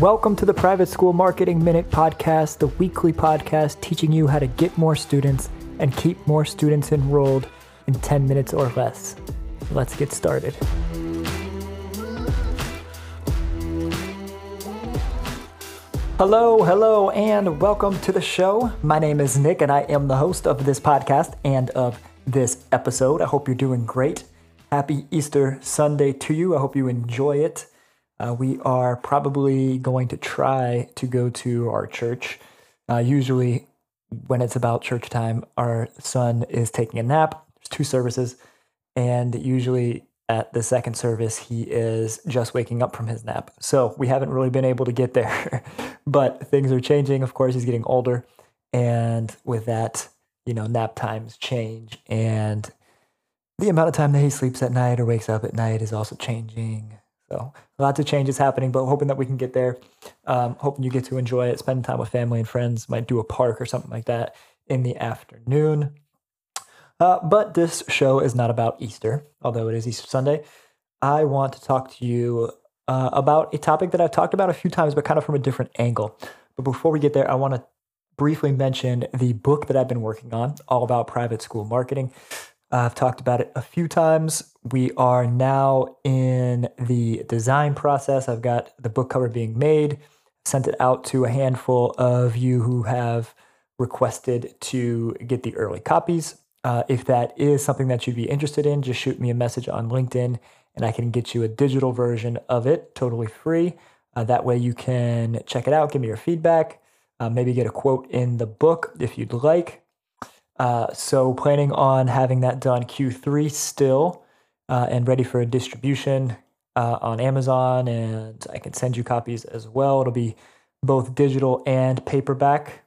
Welcome to the Private School Marketing Minute Podcast, the weekly podcast teaching you how to get more students and keep more students enrolled in 10 minutes or less. Let's get started. Hello, hello, and welcome to the show. My name is Nick, and I am the host of this podcast and of this episode. I hope you're doing great. Happy Easter Sunday to you. I hope you enjoy it. Uh, we are probably going to try to go to our church. Uh, usually, when it's about church time, our son is taking a nap. There's two services, and usually at the second service, he is just waking up from his nap. So we haven't really been able to get there, but things are changing. Of course, he's getting older, and with that, you know, nap times change, and the amount of time that he sleeps at night or wakes up at night is also changing. So lots of changes happening, but hoping that we can get there. Um, hoping you get to enjoy it, spend time with family and friends. Might do a park or something like that in the afternoon. Uh, but this show is not about Easter, although it is Easter Sunday. I want to talk to you uh, about a topic that I've talked about a few times, but kind of from a different angle. But before we get there, I want to briefly mention the book that I've been working on, all about private school marketing. I've talked about it a few times. We are now in the design process. I've got the book cover being made, sent it out to a handful of you who have requested to get the early copies. Uh, if that is something that you'd be interested in, just shoot me a message on LinkedIn and I can get you a digital version of it totally free. Uh, that way you can check it out, give me your feedback, uh, maybe get a quote in the book if you'd like. Uh, so, planning on having that done Q3 still uh, and ready for a distribution uh, on Amazon. And I can send you copies as well. It'll be both digital and paperback.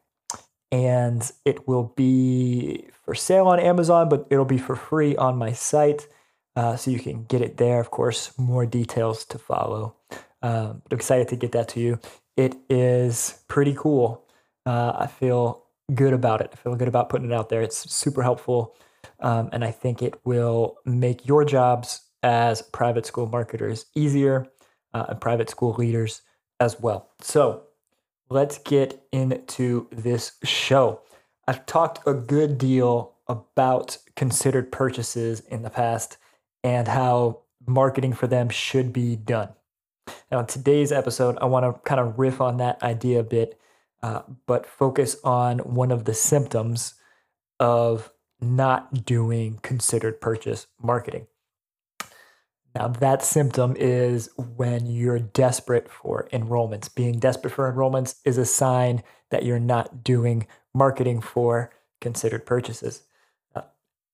And it will be for sale on Amazon, but it'll be for free on my site. Uh, so you can get it there. Of course, more details to follow. Um, excited to get that to you. It is pretty cool. Uh, I feel good about it. I feel good about putting it out there. It's super helpful. Um, and I think it will make your jobs as private school marketers easier uh, and private school leaders as well. So let's get into this show. I've talked a good deal about considered purchases in the past and how marketing for them should be done. Now, in today's episode, I want to kind of riff on that idea a bit, uh, but focus on one of the symptoms of not doing considered purchase marketing. Now, that symptom is when you're desperate for enrollments. Being desperate for enrollments is a sign that you're not doing marketing for considered purchases. Uh,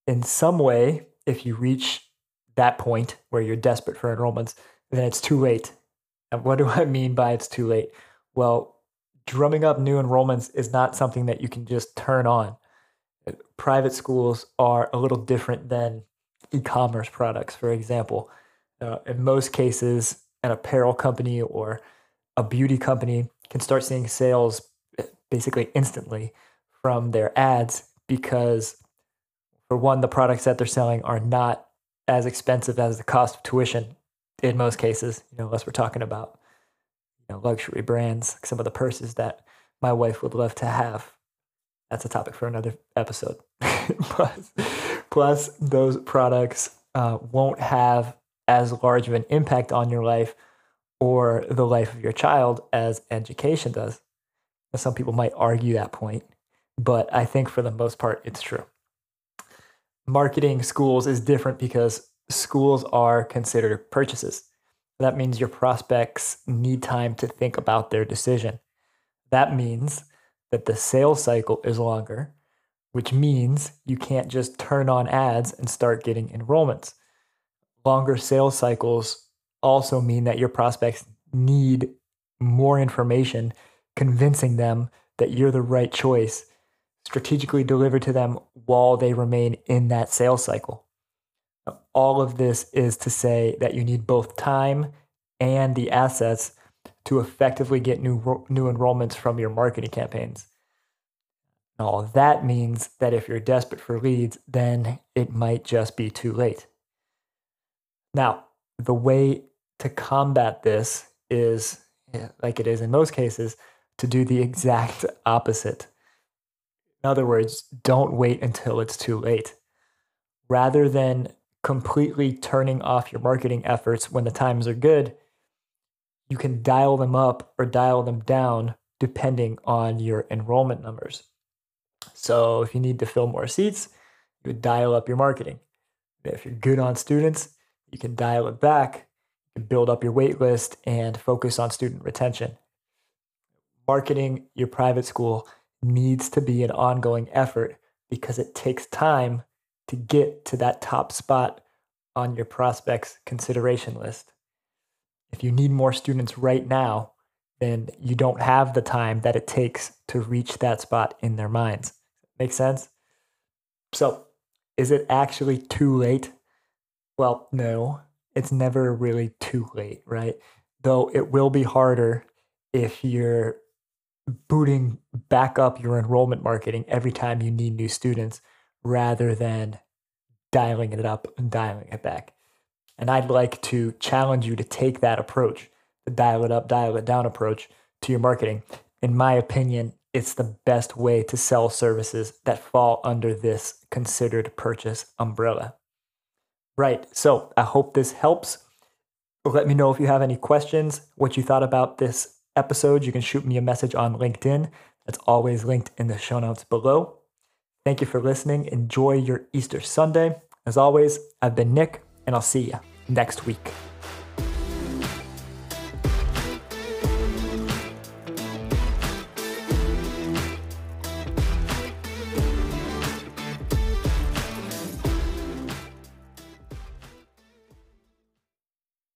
in some way, if you reach that point where you're desperate for enrollments, then it's too late. And what do I mean by it's too late? Well, drumming up new enrollments is not something that you can just turn on. Private schools are a little different than e commerce products, for example. Uh, in most cases, an apparel company or a beauty company can start seeing sales eh, basically instantly from their ads because, for one, the products that they're selling are not as expensive as the cost of tuition in most cases, you know, unless we're talking about know, luxury brands, like some of the purses that my wife would love to have. That's a topic for another episode. plus, plus, those products uh, won't have as large of an impact on your life or the life of your child as education does. Some people might argue that point, but I think for the most part, it's true. Marketing schools is different because schools are considered purchases. That means your prospects need time to think about their decision. That means that the sales cycle is longer, which means you can't just turn on ads and start getting enrollments. Longer sales cycles also mean that your prospects need more information convincing them that you're the right choice strategically delivered to them while they remain in that sales cycle. All of this is to say that you need both time and the assets to effectively get new, new enrollments from your marketing campaigns. All that means that if you're desperate for leads, then it might just be too late. Now, the way to combat this is like it is in most cases, to do the exact opposite. In other words, don't wait until it's too late. Rather than completely turning off your marketing efforts when the times are good, you can dial them up or dial them down depending on your enrollment numbers. So if you need to fill more seats, you would dial up your marketing. If you're good on students, you can dial it back, you can build up your wait list and focus on student retention. Marketing your private school needs to be an ongoing effort because it takes time to get to that top spot on your prospects consideration list. If you need more students right now, then you don't have the time that it takes to reach that spot in their minds. Make sense? So, is it actually too late? Well, no, it's never really too late, right? Though it will be harder if you're booting back up your enrollment marketing every time you need new students rather than dialing it up and dialing it back. And I'd like to challenge you to take that approach, the dial it up, dial it down approach to your marketing. In my opinion, it's the best way to sell services that fall under this considered purchase umbrella. Right. So I hope this helps. Let me know if you have any questions, what you thought about this episode. You can shoot me a message on LinkedIn. That's always linked in the show notes below. Thank you for listening. Enjoy your Easter Sunday. As always, I've been Nick, and I'll see you next week.